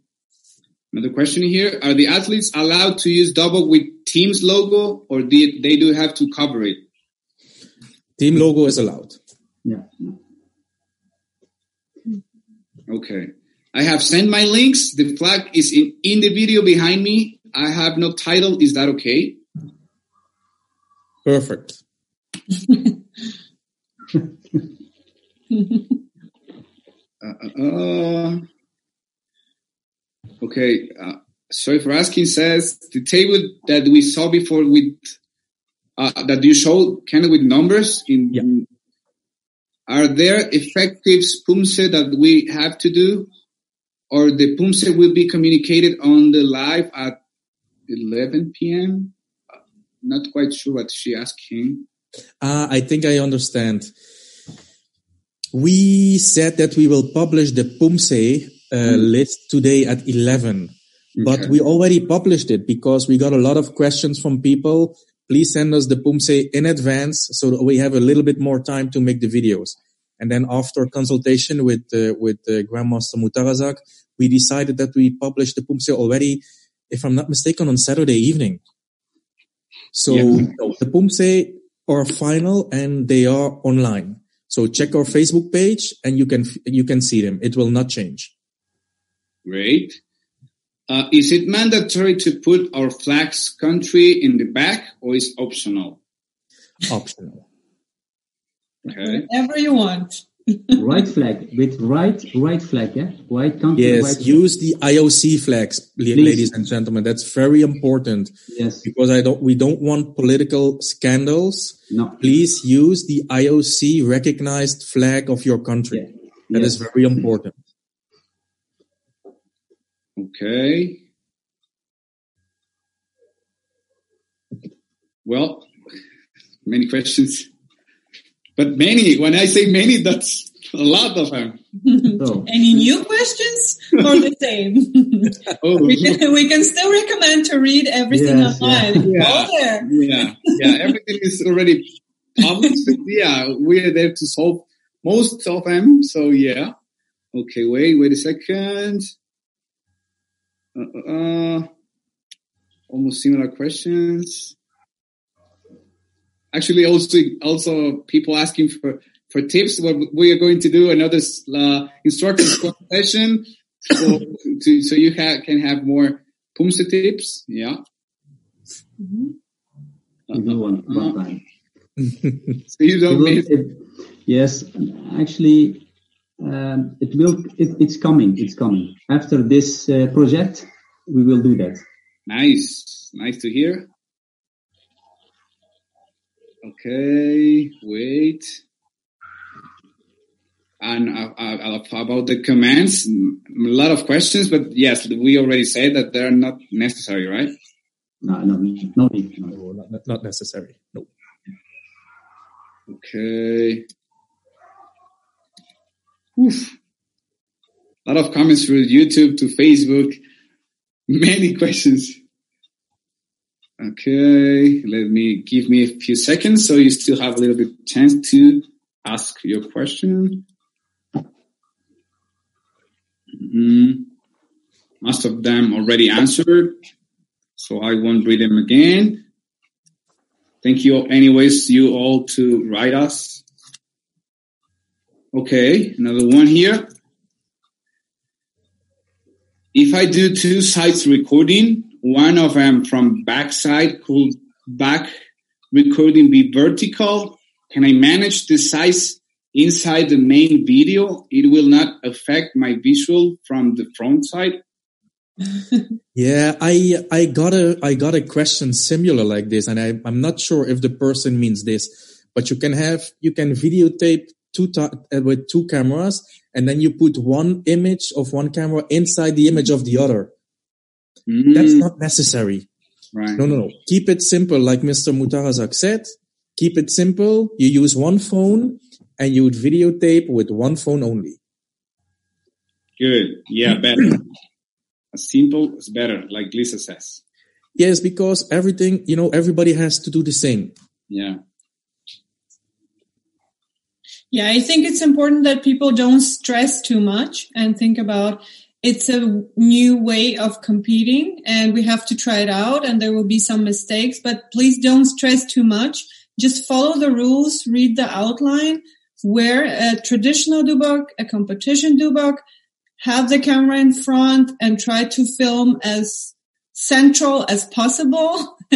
Another question here. Are the athletes allowed to use double with team's logo or do they do have to cover it? Team logo is allowed. Yeah. Okay. I have sent my links. The flag is in, in the video behind me. I have no title. Is that okay? Perfect. uh, uh, okay. Uh, sorry for asking. Says the table that we saw before with uh, that you showed kind of with numbers in. Yeah. Are there effective PUMSE that we have to do? Or the PUMSE will be communicated on the live at 11 p.m. Not quite sure what she asked him. Uh, I think I understand. We said that we will publish the PUMSE uh, mm. list today at 11, okay. but we already published it because we got a lot of questions from people. Please send us the PUMSE in advance so that we have a little bit more time to make the videos. And then after consultation with uh, with uh, Grandmaster Mutarazak, we decided that we published the PUMSE already, if I'm not mistaken, on Saturday evening. So yeah. the PUMSE are final and they are online. So check our Facebook page and you can you can see them. It will not change. Great. Uh, is it mandatory to put our flags country in the back or is optional? Optional. Okay. Whatever you want. right flag with right right flag, yeah, white country. Yes, white use the IOC flags, Please. ladies and gentlemen. That's very important. Yes, because I don't. We don't want political scandals. No, please use the IOC recognized flag of your country. Yeah. That yes. is very important. Okay. Well, many questions. But many, when I say many, that's A lot of them. So, Any new questions or the same? Oh, we, can, we can still recommend to read everything Yes, online. yeah. All there. yeah, yeah. Everything is already published. yeah, we're there to solve most of them. So yeah. Okay, wait, wait a second. Uh, uh, uh, almost similar questions. Actually, also, also people asking for, for tips. What we are going to do another uh, instructor session, so to, so you ha- can have more Pumse tips. Yeah. we do one, one time. So you don't will- it- yes, actually, um, it will. It, it's coming. It's coming. After this uh, project, we will do that. Nice, nice to hear. Okay, wait. And uh, uh, about the commands, mm, a lot of questions, but yes, we already said that they're not necessary, right? No, no, no need. No. No, not, not necessary. No. Okay. Oof. A lot of comments through YouTube to Facebook. Many questions. Okay, let me give me a few seconds so you still have a little bit chance to ask your question. Mhm. Most of them already answered, so I won't read them again. Thank you anyways, you all to write us. Okay, another one here. If I do two sites recording, one of them from backside, could back recording be vertical? Can I manage the size inside the main video? It will not affect my visual from the front side. Yeah, I I got a I got a question similar like this, and I I'm not sure if the person means this, but you can have you can videotape two uh, with two cameras, and then you put one image of one camera inside the image of the other. That's Mm, not necessary. right. No, no, no. Keep it simple, like Mr. Mutarazak said. Keep it simple. You use one phone, and you would videotape with one phone only. Good. Yeah, better. As simple is better, like Lisa says. Yes, because everything you know, everybody has to do the same. Yeah. Yeah, I think it's important that people don't stress too much and think about it's a new way of competing and we have to try it out and there will be some mistakes, but please don't stress too much. Just follow the rules, read the outline, wear a traditional dobok, a competition dobok, have the camera in front and try to film as central as possible.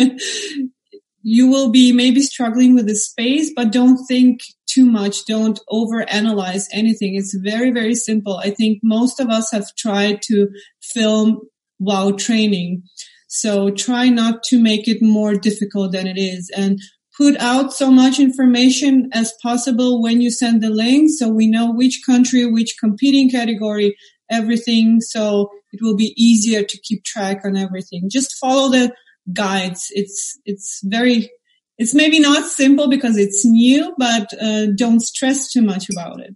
you will be maybe struggling with the space, but don't think too much. Don't overanalyze anything. It's very, very simple. I think most of us have tried to film while training. So try not to make it more difficult than it is and put out so much information as possible when you send the link. So we know which country, which competing category, everything. So it will be easier to keep track on everything. Just follow the guides. It's, it's very, it's maybe not simple because it's new, but uh, don't stress too much about it.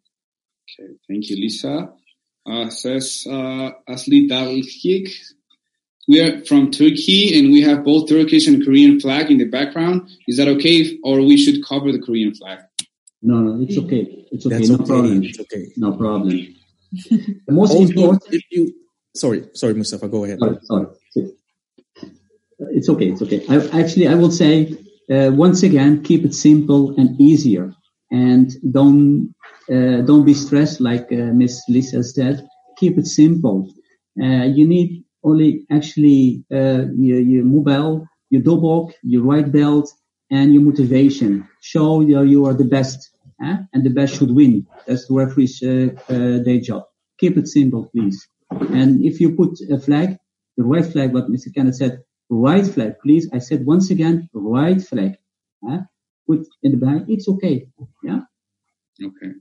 Okay. Thank you, Lisa. Uh, says uh, Asli Davulkik. We are from Turkey and we have both Turkish and Korean flag in the background. Is that okay, if, or we should cover the Korean flag? No, no, it's okay. It's okay. That's no okay. problem. It's okay. No problem. The most Also, important. if you sorry, sorry, Mustafa, go ahead. Sorry, sorry. It's okay. It's okay. I, actually, I will say uh, once again, keep it simple and easier, and don't uh, don't be stressed like uh, Miss Lisa said. Keep it simple. Uh, you need only actually uh, your, your mobile, your dobok, your right belt, and your motivation. Show that you are the best, eh? and the best should win. That's the referee's uh, day job. Keep it simple, please. And if you put a flag, the right flag, what Mr. Kenneth said, right flag, please. I said once again, right flag. Put in the back. It's okay. Yeah. Okay.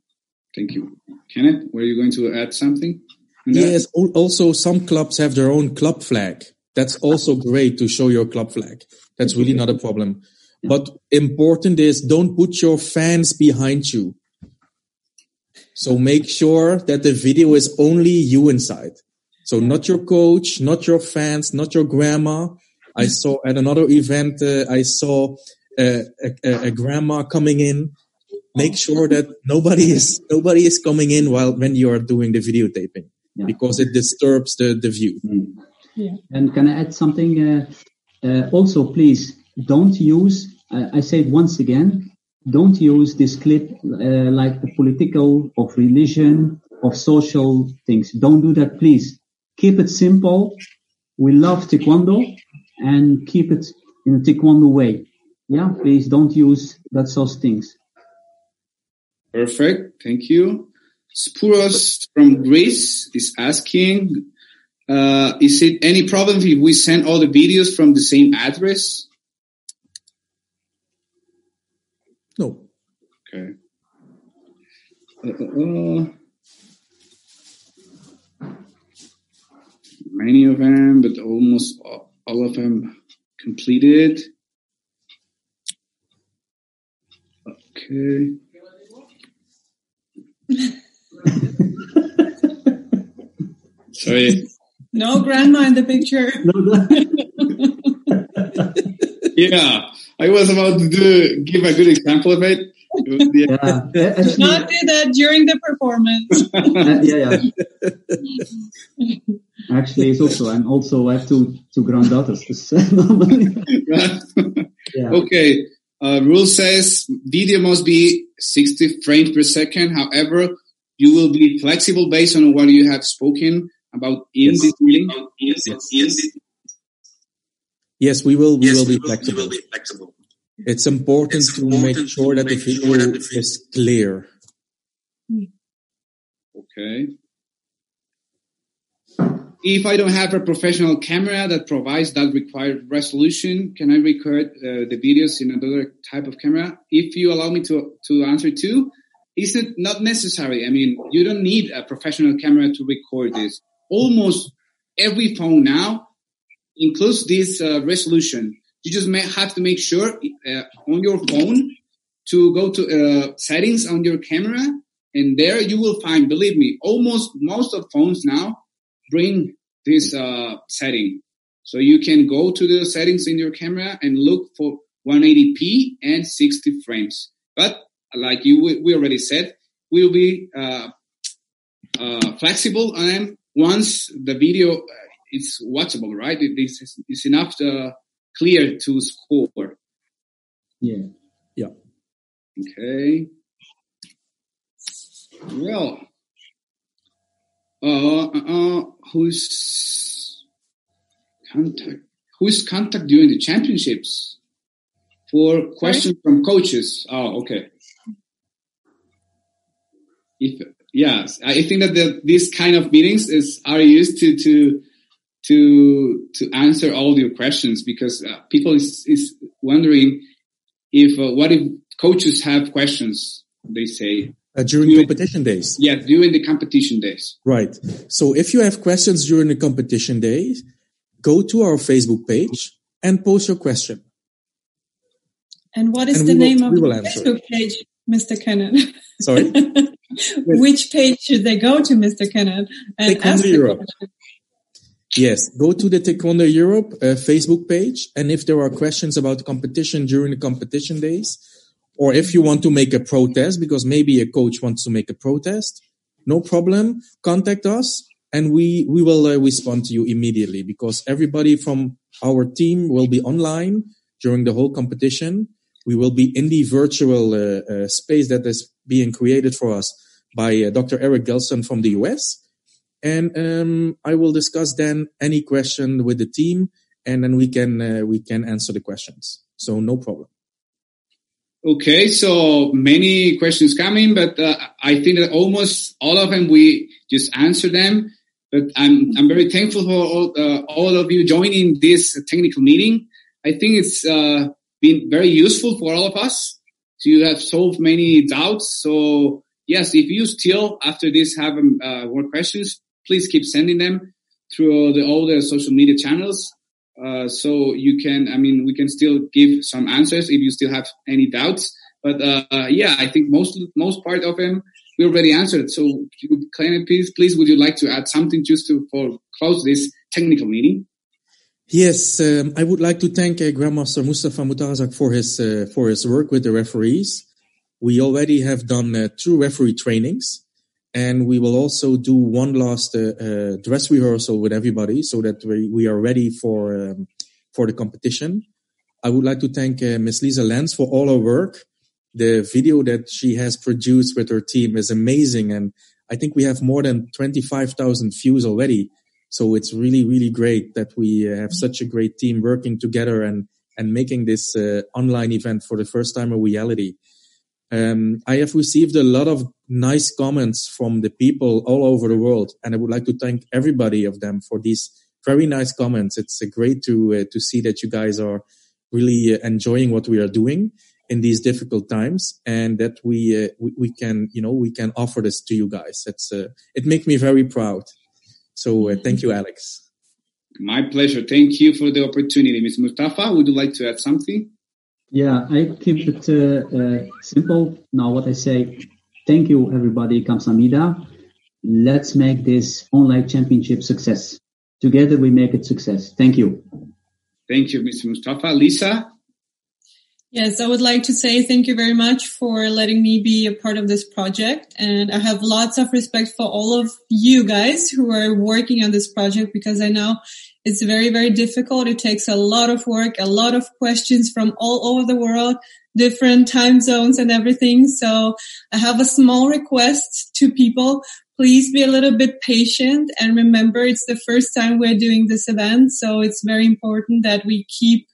Thank you. Kenneth, were you going to add something? Yes. Also, some clubs have their own club flag. That's also great to show your club flag. That's really not a problem. But important is don't put your fans behind you. So make sure that the video is only you inside. So not your coach, not your fans, not your grandma. I saw at another event, uh, I saw uh, a, a, grandma coming in. Make sure that nobody is nobody is coming in while when you are doing the videotaping yeah. because it disturbs the the view. Mm. Yeah. And can I add something? Uh, uh also, please don't use. I say it once again. Don't use this clip uh, like the political, of religion, of social things. Don't do that, please. Keep it simple. We love Taekwondo and keep it in a Taekwondo way. Yeah, please don't use that sort of things. Perfect. Thank you. Spyros from Greece is asking, uh, is it any problem if we send all the videos from the same address? No. Okay. Uh, uh, uh. many of them, but almost all of them completed. Okay. Sorry. No grandma in the picture. yeah, I was about to do, give a good example of it. Yeah. Actually, Not do that during the performance. Uh, yeah, yeah. Actually, it's also I'm also I have two two granddaughters. yeah. Okay. Uh, rule says video must be 60 frames per second. However, you will be flexible based on what you have spoken about in yes. this meeting. Yes. Yes. yes, we will. We, yes, will, be will, we will be flexible. It's important, it's to, make sure that the video sure that the video is clear. Okay. If I don't have a professional camera that provides that required resolution, can I record uh, the videos in another type of camera? If you allow me to, to answer too, is it not necessary? I mean, you don't need a professional camera to record this. Almost every phone now includes this uh, resolution. You just may have to make sure uh, on your phone to go to uh, settings on your camera and there you will find, believe me, almost most of phones now bring this uh, setting. So you can go to the settings in your camera and look for 180p and 60 frames. But like you, we already said, we'll be uh, uh, flexible them once the video uh, is watchable, right? It is it's enough to, clear to score. Yeah. Yeah. Okay. Well, uh, uh, uh, who's contact? Who's contact during the championships? For questions from coaches. Oh, okay. If yes, I think that the, these kind of meetings is are used to to to to answer all your questions because uh, people is, is wondering if uh, what if coaches have questions they say uh, during, during competition days. Yeah, during the competition days. Right. So if you have questions during the competition days, go to our Facebook page and post your question. And what is and the name will, of the Facebook page, Mr. Kenneth? Sorry? Which page should they go to, Mr. Kenneth? And Taekwondo Europe. Yes, go to the Taekwondo Europe uh, Facebook page. And if there are questions about competition during the competition days, or if you want to make a protest, because maybe a coach wants to make a protest, no problem. Contact us and we, we will uh, respond to you immediately because everybody from our team will be online during the whole competition. We will be in the virtual uh, uh, space that is being created for us by uh, Dr. Eric Gelson from the US. And um, I will discuss then any question with the team and then we can, uh, we can answer the questions. So no problem. Okay, so many questions coming, but uh, I think that almost all of them we just answer them. But I'm I'm very thankful for all, uh, all of you joining this technical meeting. I think it's uh, been very useful for all of us So you have solved many doubts. So yes, if you still after this have um, uh, more questions, please keep sending them through the, all the social media channels. Uh, so you can, I mean, we can still give some answers if you still have any doubts. But uh, yeah, I think most most part of them we already answered. So, please, please, would you like to add something just to for close this technical meeting? Yes, um, I would like to thank uh, Grandmaster Mustafa Mutarazak for his uh, for his work with the referees. We already have done uh, two referee trainings, and we will also do one last uh, uh, dress rehearsal with everybody so that we, we are ready for um, for the competition. I would like to thank uh, Miss Lisa Lenz for all her work. The video that she has produced with her team is amazing, and I think we have more than twenty five thousand views already so it's really, really great that we uh, have such a great team working together and, and making this uh, online event for the first time a reality. Um, I have received a lot of nice comments from the people all over the world, and I would like to thank everybody of them for these very nice comments. It's uh, great to uh, to see that you guys are really uh, enjoying what we are doing in these difficult times, and that we uh, we, we, can you know we can offer this to you guys. It's it makes me very proud. So uh, thank you, Alex. My pleasure. Thank you for the opportunity. Ms. Mustafa, would you like to add something? Yeah, I keep it uh, uh, simple. Now, what I say, thank you, everybody, Kamsamida. Let's make this online championship success. Together, we make it success. Thank you. Thank you, Mr. Mustafa. Lisa? Yes, I would like to say thank you very much for letting me be a part of this project. And I have lots of respect for all of you guys who are working on this project because I know it's very, very difficult. It takes a lot of work, a lot of questions from all over the world, different time zones and everything. So I have a small request to people. Please be a little bit patient and remember it's the first time we're doing this event. So it's very important that we keep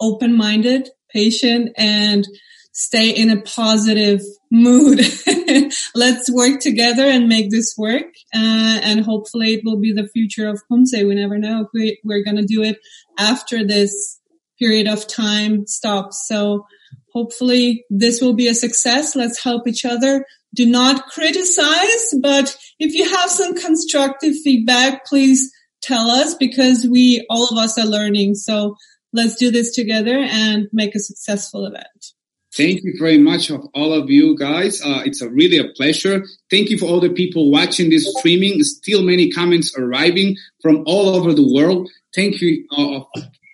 open-minded patient and stay in a positive mood. Let's work together and make this work. Uh, and hopefully it will be the future of Pumse. We never know if we, we're going to do it after this period of time stops. So hopefully this will be a success. Let's help each other. Do not criticize, but if you have some constructive feedback, please tell us because we, all of us are learning. So let's do this together and make a successful event. Thank you very much of all of you guys. Uh, it's a really a pleasure. Thank you for all the people watching this streaming. Still many comments arriving from all over the world. Thank you uh,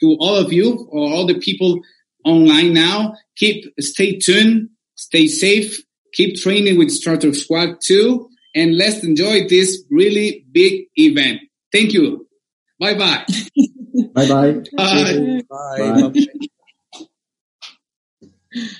to all of you, or all the people online now. Keep, stay tuned, stay safe, keep training with Starter Squad 2, and let's enjoy this really big event. Thank you. Bye bye. Bye-bye. Bye. Bye. Bye.